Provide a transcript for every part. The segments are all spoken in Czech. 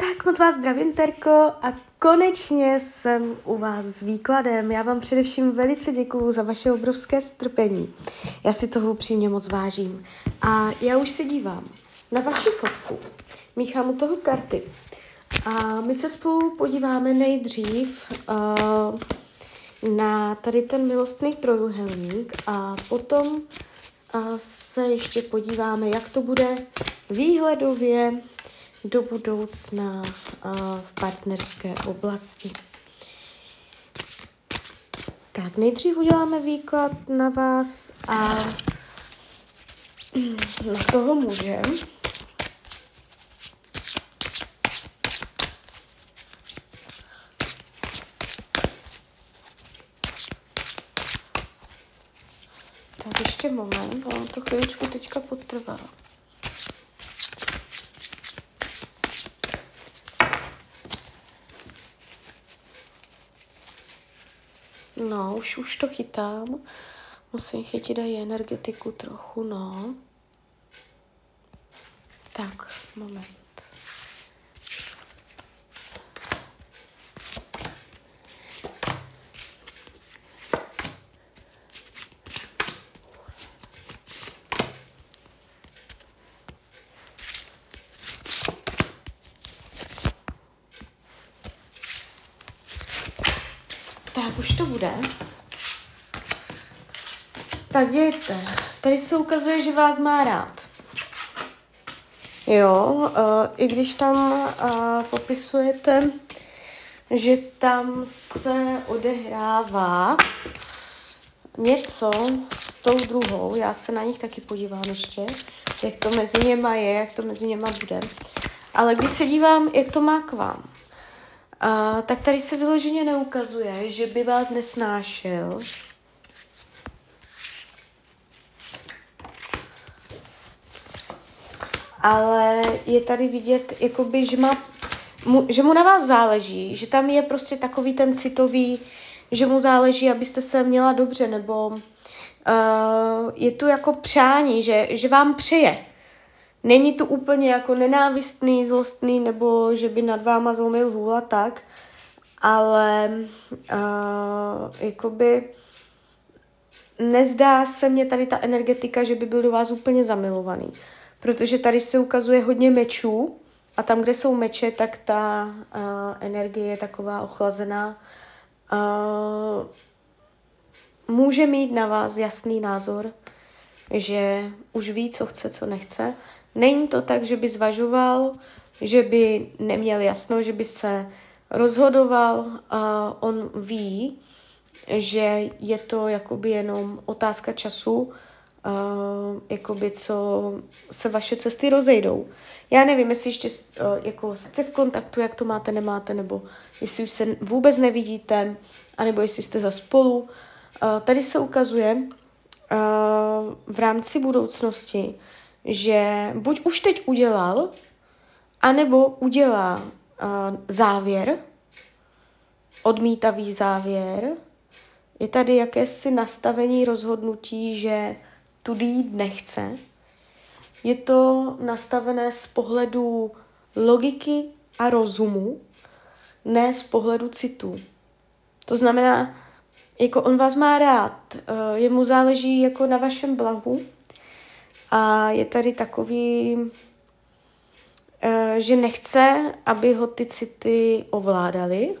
Tak moc vás zdravím, Terko, a konečně jsem u vás s výkladem. Já vám především velice děkuju za vaše obrovské strpení. Já si toho upřímně moc vážím. A já už se dívám na vaši fotku. Míchám u toho karty. A my se spolu podíváme nejdřív uh, na tady ten milostný trojuhelník a potom uh, se ještě podíváme, jak to bude výhledově do budoucna v partnerské oblasti. Tak nejdřív uděláme výklad na vás a na toho muže. Tak ještě moment, ono to chvíličku teďka potrvalo. No, už, už to chytám. Musím chytit i energetiku trochu, no. Tak, moment. Tak, už to bude. Tak dějte. Tady se ukazuje, že vás má rád. Jo, uh, i když tam uh, popisujete, že tam se odehrává něco s tou druhou, já se na nich taky podívám ještě, jak to mezi něma je, jak to mezi něma bude. Ale když se dívám, jak to má k vám, tak tady se vyloženě neukazuje, že by vás nesnášel. Ale je tady vidět, jakoby, že, má, mu, že mu na vás záleží, že tam je prostě takový ten citový, že mu záleží, abyste se měla dobře, nebo uh, je tu jako přání, že, že vám přeje. Není to úplně jako nenávistný, zlostný, nebo že by nad váma zlomil hůl tak, ale uh, jakoby nezdá se mně tady ta energetika, že by byl do vás úplně zamilovaný. Protože tady se ukazuje hodně mečů a tam, kde jsou meče, tak ta uh, energie je taková ochlazená. Uh, může mít na vás jasný názor, že už ví, co chce, co nechce Není to tak, že by zvažoval, že by neměl jasno, že by se rozhodoval a on ví, že je to jakoby jenom otázka času, uh, jakoby co se vaše cesty rozejdou. Já nevím, jestli ještě uh, jako jste v kontaktu, jak to máte, nemáte, nebo jestli už se vůbec nevidíte, anebo jestli jste za spolu. Uh, tady se ukazuje uh, v rámci budoucnosti, že buď už teď udělal, anebo udělá uh, závěr, odmítavý závěr. Je tady jakési nastavení rozhodnutí, že tudy jít nechce. Je to nastavené z pohledu logiky a rozumu, ne z pohledu citu. To znamená, jako on vás má rád, jemu záleží jako na vašem blahu, a je tady takový, eh, že nechce, aby ho ty city ovládaly,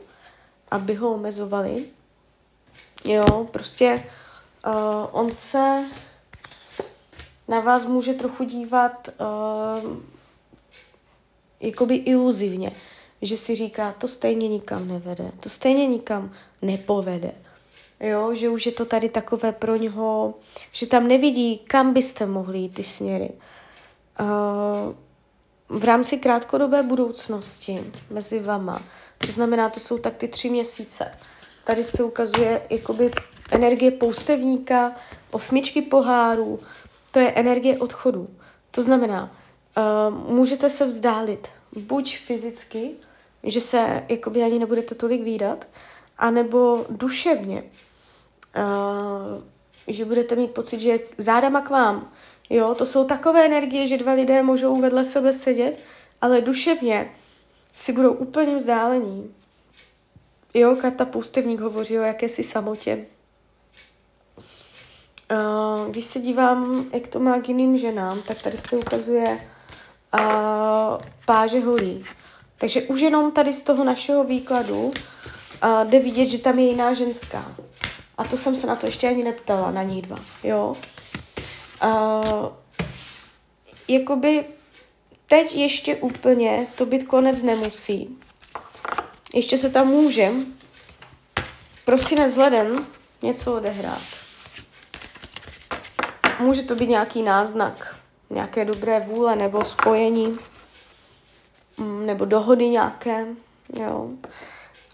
aby ho omezovali. Jo, prostě uh, on se na vás může trochu dívat uh, jakoby iluzivně, že si říká, to stejně nikam nevede, to stejně nikam nepovede. Jo, že už je to tady takové pro něho, že tam nevidí, kam byste mohli jít ty směry. Uh, v rámci krátkodobé budoucnosti mezi vama, to znamená, to jsou tak ty tři měsíce. Tady se ukazuje jakoby energie poustevníka, osmičky pohárů, to je energie odchodu. To znamená, uh, můžete se vzdálit buď fyzicky, že se jakoby ani nebudete tolik výdat, anebo duševně, uh, že budete mít pocit, že zádama k vám. Jo, to jsou takové energie, že dva lidé můžou vedle sebe sedět, ale duševně si budou úplně vzdálení. Jo, karta půstevník hovoří o jakési samotě. Uh, když se dívám, jak to má k jiným ženám, tak tady se ukazuje uh, páže holí. Takže už jenom tady z toho našeho výkladu uh, jde vidět, že tam je jiná ženská. A to jsem se na to ještě ani neptala, na ní dva, jo. Uh, jakoby teď ještě úplně to být konec nemusí. Ještě se tam může prosinec leden něco odehrát. Může to být nějaký náznak, nějaké dobré vůle nebo spojení, mm, nebo dohody nějaké, jo.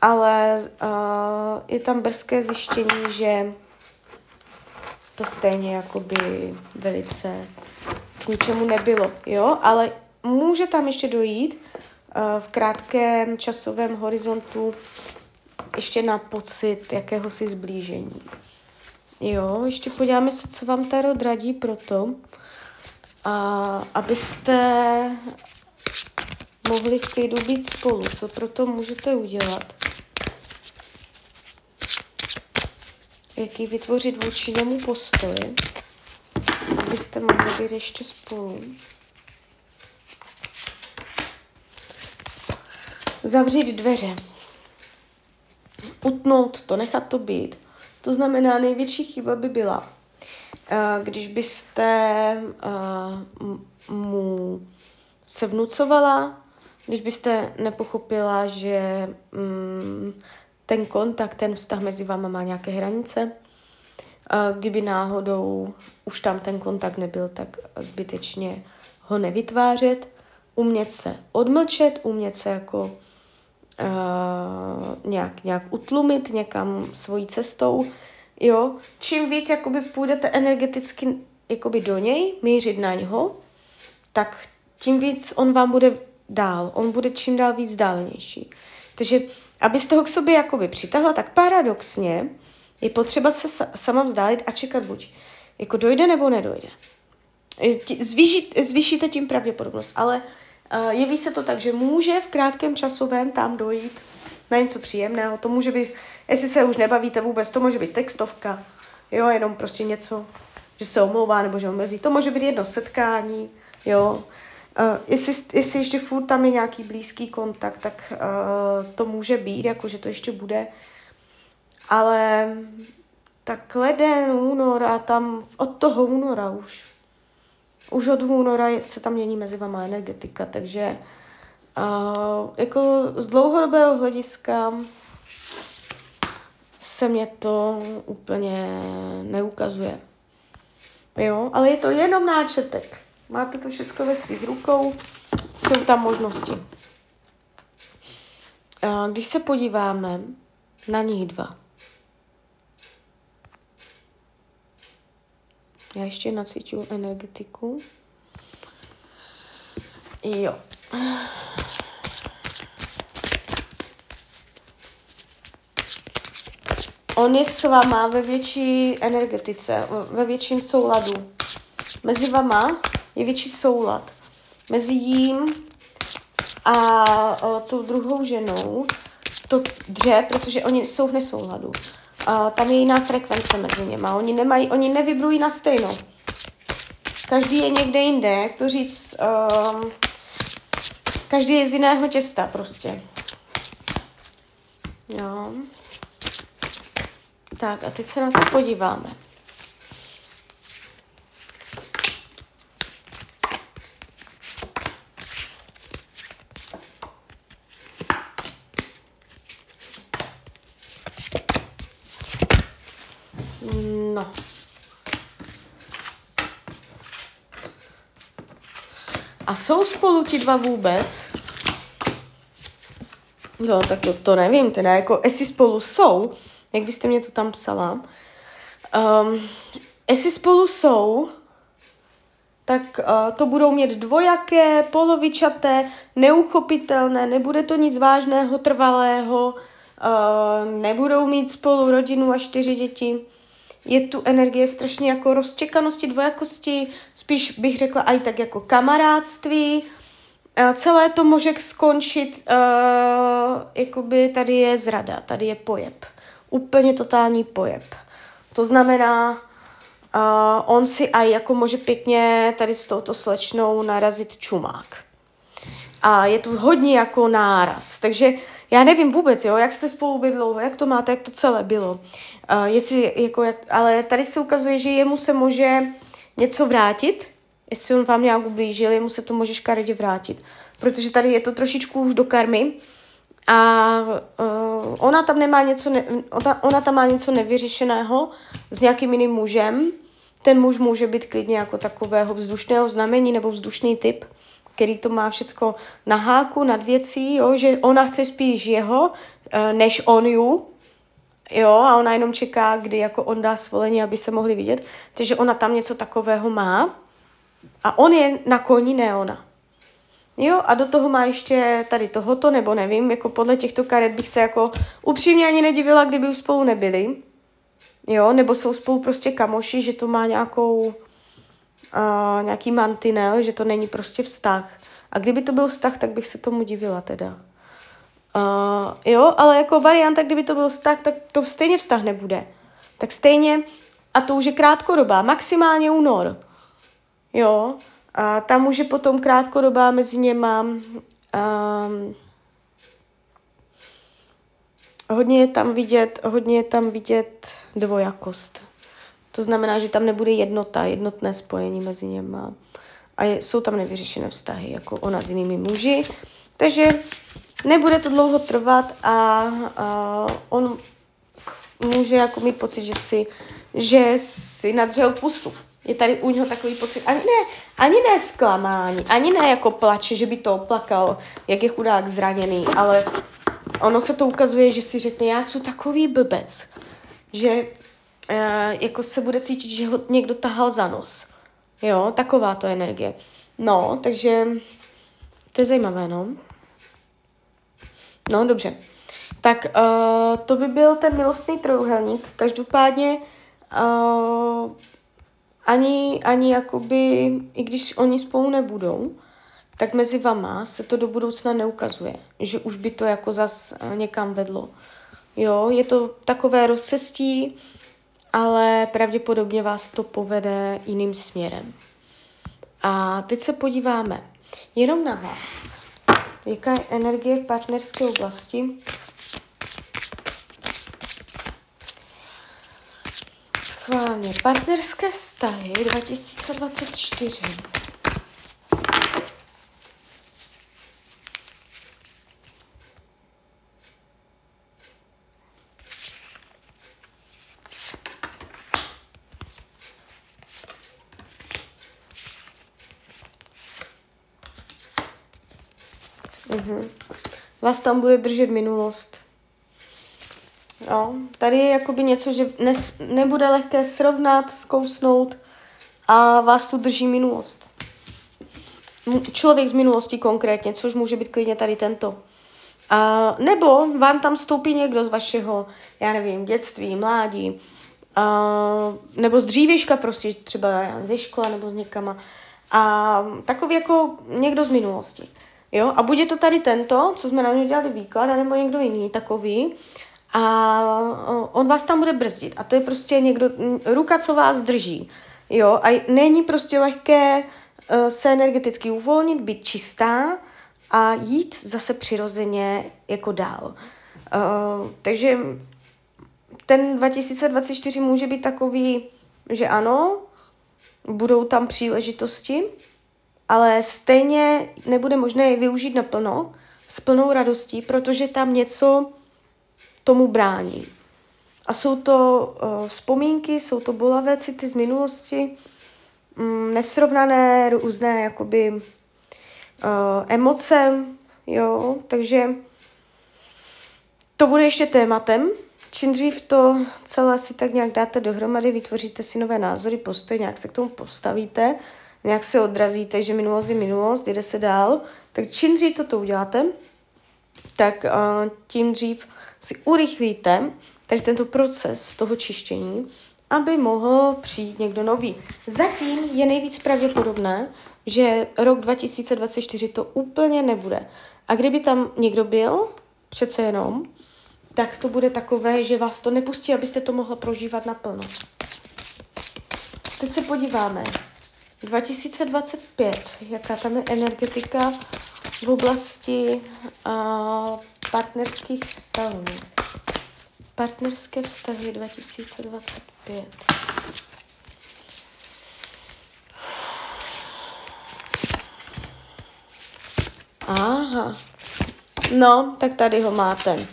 Ale uh, je tam brzké zjištění, že to stejně jakoby velice k ničemu nebylo, jo, ale může tam ještě dojít uh, v krátkém časovém horizontu ještě na pocit jakéhosi zblížení. Jo, ještě podíváme se, co vám Tarot radí pro to, a, abyste mohli v klidu být spolu. Co pro to můžete udělat? Jaký vytvořit vůči němu postoj, abyste mohli být ještě spolu. Zavřít dveře. Utnout to, nechat to být. To znamená, největší chyba by byla, eh, když byste eh, mu se vnucovala, když byste nepochopila, že mm, ten kontakt, ten vztah mezi váma má nějaké hranice, kdyby náhodou už tam ten kontakt nebyl, tak zbytečně ho nevytvářet, umět se odmlčet, umět se jako uh, nějak, nějak utlumit někam svojí cestou, jo. Čím víc jakoby půjdete energeticky jakoby do něj, mířit na něho, tak tím víc on vám bude dál, on bude čím dál víc dálenější. Takže abyste ho k sobě jakoby přitahla, tak paradoxně je potřeba se sama vzdálit a čekat buď jako dojde nebo nedojde. Zvýší, zvýšíte tím pravděpodobnost, ale uh, jeví se to tak, že může v krátkém časovém tam dojít na něco příjemného. To může být, jestli se už nebavíte vůbec, to může být textovka, jo, jenom prostě něco, že se omlouvá nebo že omrzí. To může být jedno setkání, jo. Uh, jestli, jestli ještě furt tam je nějaký blízký kontakt, tak uh, to může být, jako že to ještě bude. Ale tak leden, únor a tam od toho února už. Už od února se tam mění mezi vama energetika, takže uh, jako z dlouhodobého hlediska se mě to úplně neukazuje. Jo, ale je to jenom náčetek. Máte to všechno ve svých rukou, jsou tam možnosti. Když se podíváme na nich dva, já ještě nacvičuju energetiku. Jo. On je s váma ve větší energetice, ve větším souladu. Mezi vama je větší soulad mezi jím a o, tou druhou ženou. To dře, protože oni jsou v nesouladu. A tam je jiná frekvence mezi něma. Oni, nemají, oni nevibrují na stejno. Každý je někde jinde, jak to říct. Um, každý je z jiného těsta prostě. Jo. Tak a teď se na to podíváme. Jsou spolu ti dva vůbec? No, tak to, to nevím, teda jako, jestli spolu jsou, jak byste mě to tam psala, um, jestli spolu jsou, tak uh, to budou mít dvojaké, polovičaté, neuchopitelné, nebude to nic vážného, trvalého, uh, nebudou mít spolu rodinu a čtyři děti je tu energie strašně jako rozčekanosti, dvojakosti, spíš bych řekla i tak jako kamarádství, celé to může skončit, uh, jakoby tady je zrada, tady je pojeb. Úplně totální pojeb. To znamená, uh, on si aj jako může pěkně tady s touto slečnou narazit čumák. A je tu hodně jako náraz. Takže já nevím vůbec, jo, jak jste spolu byli dlouho, jak to máte, jak to celé bylo. Uh, jestli, jako jak, ale tady se ukazuje, že jemu se může něco vrátit, jestli on vám nějak ublížil, jemu se to může škaredě vrátit. Protože tady je to trošičku už do karmy a uh, ona tam nemá něco, ne, ona, ona tam má něco nevyřešeného s nějakým jiným mužem. Ten muž může být klidně jako takového vzdušného znamení nebo vzdušný typ, který to má všecko na háku, nad věcí, jo, že ona chce spíš jeho, uh, než on ju, Jo, a ona jenom čeká, kdy jako on dá svolení, aby se mohli vidět. Takže ona tam něco takového má. A on je na koni, ne ona. Jo, a do toho má ještě tady tohoto, nebo nevím, jako podle těchto karet bych se jako upřímně ani nedivila, kdyby už spolu nebyli. Jo, nebo jsou spolu prostě kamoši, že to má nějakou, nějaký mantinel, že to není prostě vztah. A kdyby to byl vztah, tak bych se tomu divila teda. Uh, jo, ale jako varianta, kdyby to byl vztah, tak to stejně vztah nebude. Tak stejně, a to už je krátkodobá, maximálně únor. Jo, a tam může potom krátkodobá mezi něma um, hodně je tam vidět, hodně je tam vidět dvojakost. To znamená, že tam nebude jednota, jednotné spojení mezi něma. A je, jsou tam nevyřešené vztahy, jako ona s jinými muži. Takže nebude to dlouho trvat a, a on může jako mít pocit, že si, že si nadřel pusu. Je tady u něho takový pocit, ani ne, ani ne zklamání, ani ne jako plače, že by to oplakal, jak je chudák zraněný, ale ono se to ukazuje, že si řekne, já jsem takový blbec, že uh, jako se bude cítit, že ho někdo tahal za nos. Jo, taková to energie. No, takže to je zajímavé, no. No, dobře. Tak uh, to by byl ten milostný trojuhelník. Každopádně uh, ani, ani jakoby, i když oni spolu nebudou, tak mezi vama se to do budoucna neukazuje, že už by to jako zas někam vedlo. Jo, je to takové rozcestí, ale pravděpodobně vás to povede jiným směrem. A teď se podíváme jenom na vás. Jaká je energie v partnerské oblasti? Schválně. Partnerské vztahy 2024. Vás tam bude držet minulost. Jo, tady je jakoby něco, že nes, nebude lehké srovnat, zkousnout a vás tu drží minulost. Člověk z minulosti konkrétně, což může být klidně tady tento. A, nebo vám tam stoupí někdo z vašeho, já nevím, dětství, mládí, a, nebo z dřívěžka prostě třeba ze škola nebo z někama. A takový jako někdo z minulosti. Jo? A bude to tady tento, co jsme na něj dělali výklad, nebo někdo jiný takový. A on vás tam bude brzdit. A to je prostě někdo, ruka, co vás drží. Jo? A není prostě lehké uh, se energeticky uvolnit, být čistá a jít zase přirozeně jako dál. Uh, takže ten 2024 může být takový, že ano, budou tam příležitosti, ale stejně nebude možné je využít naplno, s plnou radostí, protože tam něco tomu brání. A jsou to uh, vzpomínky, jsou to bolavé city z minulosti, um, nesrovnané různé jakoby uh, emoce, jo, takže to bude ještě tématem. Čím dřív to celé si tak nějak dáte dohromady, vytvoříte si nové názory, postoje, nějak se k tomu postavíte, nějak se odrazíte, že minulost je minulost, jde se dál, tak čím dřív toto uděláte, tak uh, tím dřív si urychlíte tady tento proces toho čištění, aby mohl přijít někdo nový. Zatím je nejvíc pravděpodobné, že rok 2024 to úplně nebude. A kdyby tam někdo byl, přece jenom, tak to bude takové, že vás to nepustí, abyste to mohla prožívat naplno. Teď se podíváme. 2025, jaká tam je energetika v oblasti uh, partnerských vztahů. Partnerské vztahy 2025. Aha. No, tak tady ho máte.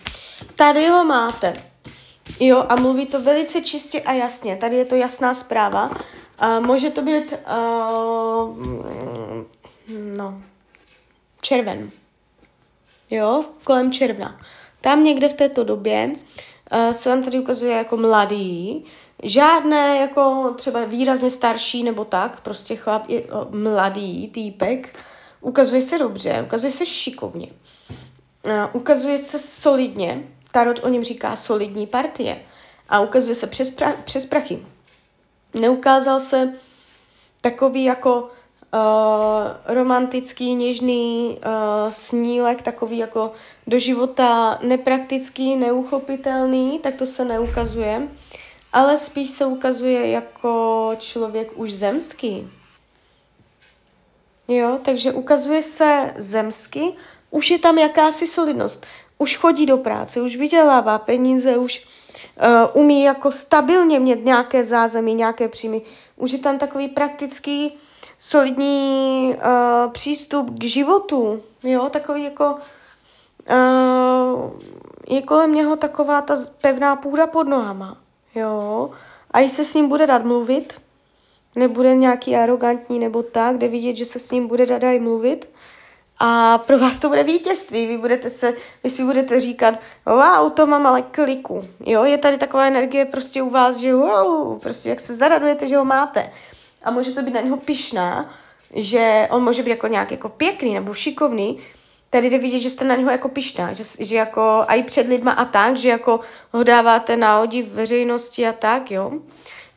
Tady ho máte. Jo, a mluví to velice čistě a jasně. Tady je to jasná zpráva. Uh, může to být, uh, no, červen. Jo, kolem června. Tam někde v této době uh, se vám tady ukazuje jako mladý, žádné jako třeba výrazně starší nebo tak, prostě chlap je uh, mladý týpek, ukazuje se dobře, ukazuje se šikovně, uh, ukazuje se solidně, Tarot o něm říká solidní partie a ukazuje se přes, pra- přes prachy. Neukázal se takový jako uh, romantický, něžný uh, snílek, takový jako do života nepraktický, neuchopitelný, tak to se neukazuje, ale spíš se ukazuje jako člověk už zemský. Jo, takže ukazuje se zemsky, už je tam jakási solidnost už chodí do práce, už vydělává peníze, už uh, umí jako stabilně mít nějaké zázemí, nějaké příjmy. Už je tam takový praktický, solidní uh, přístup k životu, jo, takový jako uh, je kolem něho taková ta pevná půda pod nohama, jo, a i se s ním bude dát mluvit, nebude nějaký arrogantní nebo tak, kde vidět, že se s ním bude dát i mluvit, a pro vás to bude vítězství. Vy, budete se, vy si budete říkat, wow, to mám ale kliku. Jo, je tady taková energie prostě u vás, že wow, prostě jak se zaradujete, že ho máte. A můžete být na něho pišná, že on může být jako nějak jako pěkný nebo šikovný, tady jde vidět, že jste na něho jako pišná, že, že jako i před lidma a tak, že jako ho dáváte na odi v veřejnosti a tak, jo.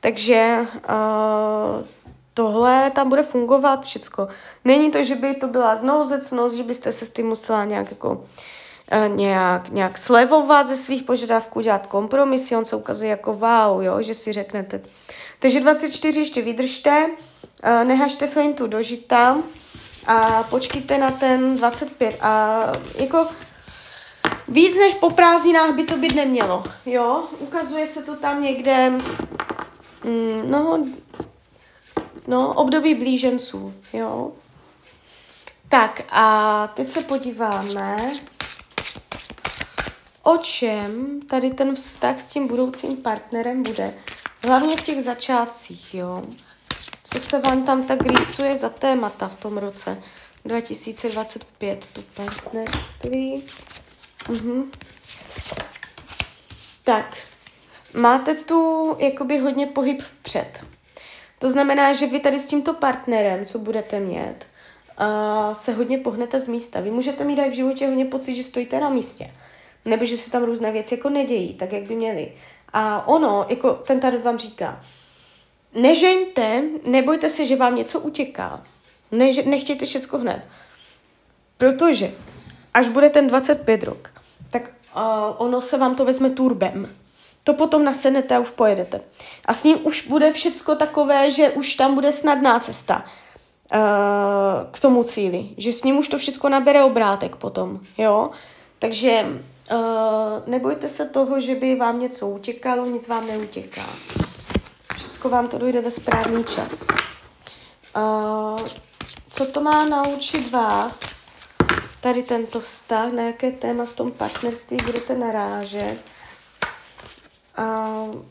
Takže uh, tohle tam bude fungovat všecko. Není to, že by to byla znouzecnost, že byste se s tím musela nějak jako eh, nějak, nějak slevovat ze svých požadavků, dělat kompromisy, on se ukazuje jako wow, jo, že si řeknete. Takže 24 ještě vydržte, eh, nehažte feintu žita a počkejte na ten 25 a jako víc než po prázdninách by to být nemělo, jo, ukazuje se to tam někde, mm, no, No, období blíženců, jo. Tak a teď se podíváme, o čem tady ten vztah s tím budoucím partnerem bude. Hlavně v těch začátcích, jo. Co se vám tam tak rýsuje za témata v tom roce 2025, to partnerství. Mhm. Tak, máte tu jakoby hodně pohyb vpřed. To znamená, že vy tady s tímto partnerem, co budete mít, uh, se hodně pohnete z místa. Vy můžete mít i v životě hodně pocit, že stojíte na místě. Nebo že se tam různé věci jako nedějí, tak jak by měly. A ono, jako ten tady vám říká, nežeňte, nebojte se, že vám něco utěká. Než, nechtějte všecko hned. Protože až bude ten 25 rok, tak uh, ono se vám to vezme turbem to potom nasednete a už pojedete. A s ním už bude všecko takové, že už tam bude snadná cesta uh, k tomu cíli. Že s ním už to všecko nabere obrátek potom, jo. Takže uh, nebojte se toho, že by vám něco utěkalo, nic vám neutěká. Všecko vám to dojde ve správný čas. Uh, co to má naučit vás, tady tento vztah, na jaké téma v tom partnerství budete narážet? Uh,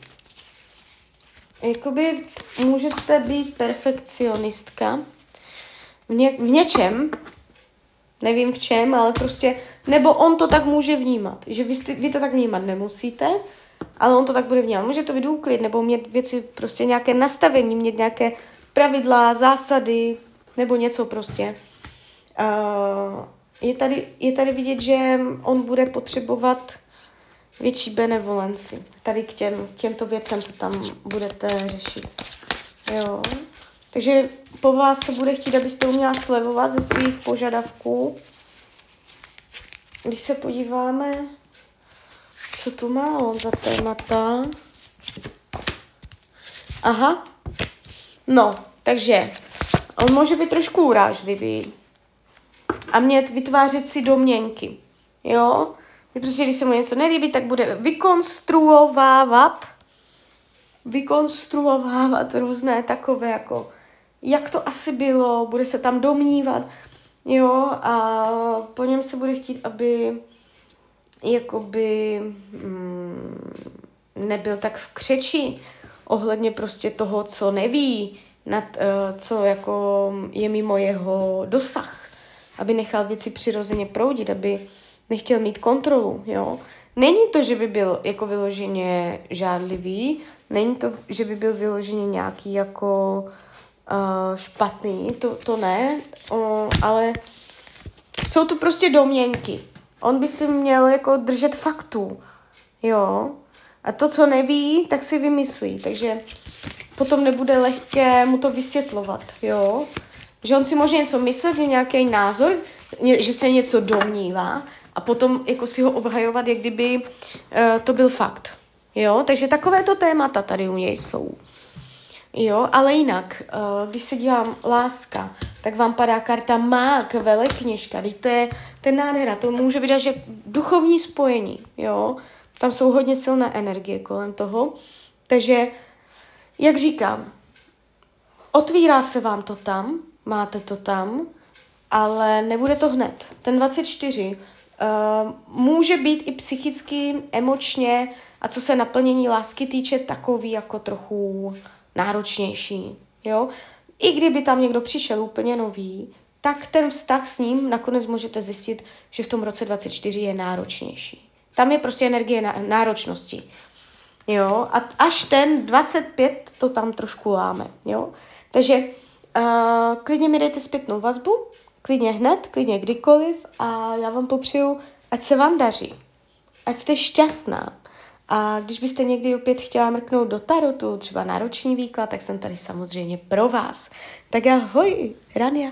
jakoby můžete být perfekcionistka v, ně, v něčem, nevím v čem, ale prostě, nebo on to tak může vnímat, že vy, vy to tak vnímat nemusíte, ale on to tak bude vnímat. Může to být úklid, nebo mít věci, prostě nějaké nastavení, mít nějaké pravidla, zásady, nebo něco prostě. Uh, je, tady, je tady vidět, že on bude potřebovat větší benevolenci tady k těm, těmto věcem, co tam budete řešit. Jo. Takže po vás se bude chtít, abyste uměla slevovat ze svých požadavků. Když se podíváme, co tu má on za témata. Aha. No, takže on může být trošku urážlivý a mět vytvářet si domněnky. Jo? Prostě, když se mu něco nelíbí, tak bude vykonstruovávat vykonstruovávat různé takové jako jak to asi bylo, bude se tam domnívat, jo, a po něm se bude chtít, aby jakoby mm, nebyl tak v křeči ohledně prostě toho, co neví, nad, uh, co jako je mimo jeho dosah, aby nechal věci přirozeně proudit, aby nechtěl mít kontrolu, jo. Není to, že by byl jako vyloženě žádlivý, není to, že by byl vyloženě nějaký jako uh, špatný, to, to ne, uh, ale jsou to prostě domněnky. On by si měl jako držet faktů, jo. A to, co neví, tak si vymyslí, takže potom nebude lehké mu to vysvětlovat, jo. Že on si může něco myslet, je nějaký názor, že se něco domnívá a potom jako si ho obhajovat, jak kdyby uh, to byl fakt. Jo, takže takovéto témata tady u něj jsou. Jo, ale jinak, uh, když se dívám láska, tak vám padá karta mák, velekněžka, teď to je ten nádhera, to může být že duchovní spojení, jo, tam jsou hodně silné energie kolem toho, takže, jak říkám, otvírá se vám to tam, máte to tam, ale nebude to hned. Ten 24 uh, může být i psychicky, emočně a co se naplnění lásky týče, takový jako trochu náročnější. Jo? I kdyby tam někdo přišel úplně nový, tak ten vztah s ním nakonec můžete zjistit, že v tom roce 24 je náročnější. Tam je prostě energie náročnosti. Jo, a až ten 25 to tam trošku láme, jo. Takže uh, klidně mi dejte zpětnou vazbu, klidně hned, klidně kdykoliv a já vám popřeju, ať se vám daří, ať jste šťastná. A když byste někdy opět chtěla mrknout do tarotu, třeba náročný výklad, tak jsem tady samozřejmě pro vás. Tak ahoj, Rania.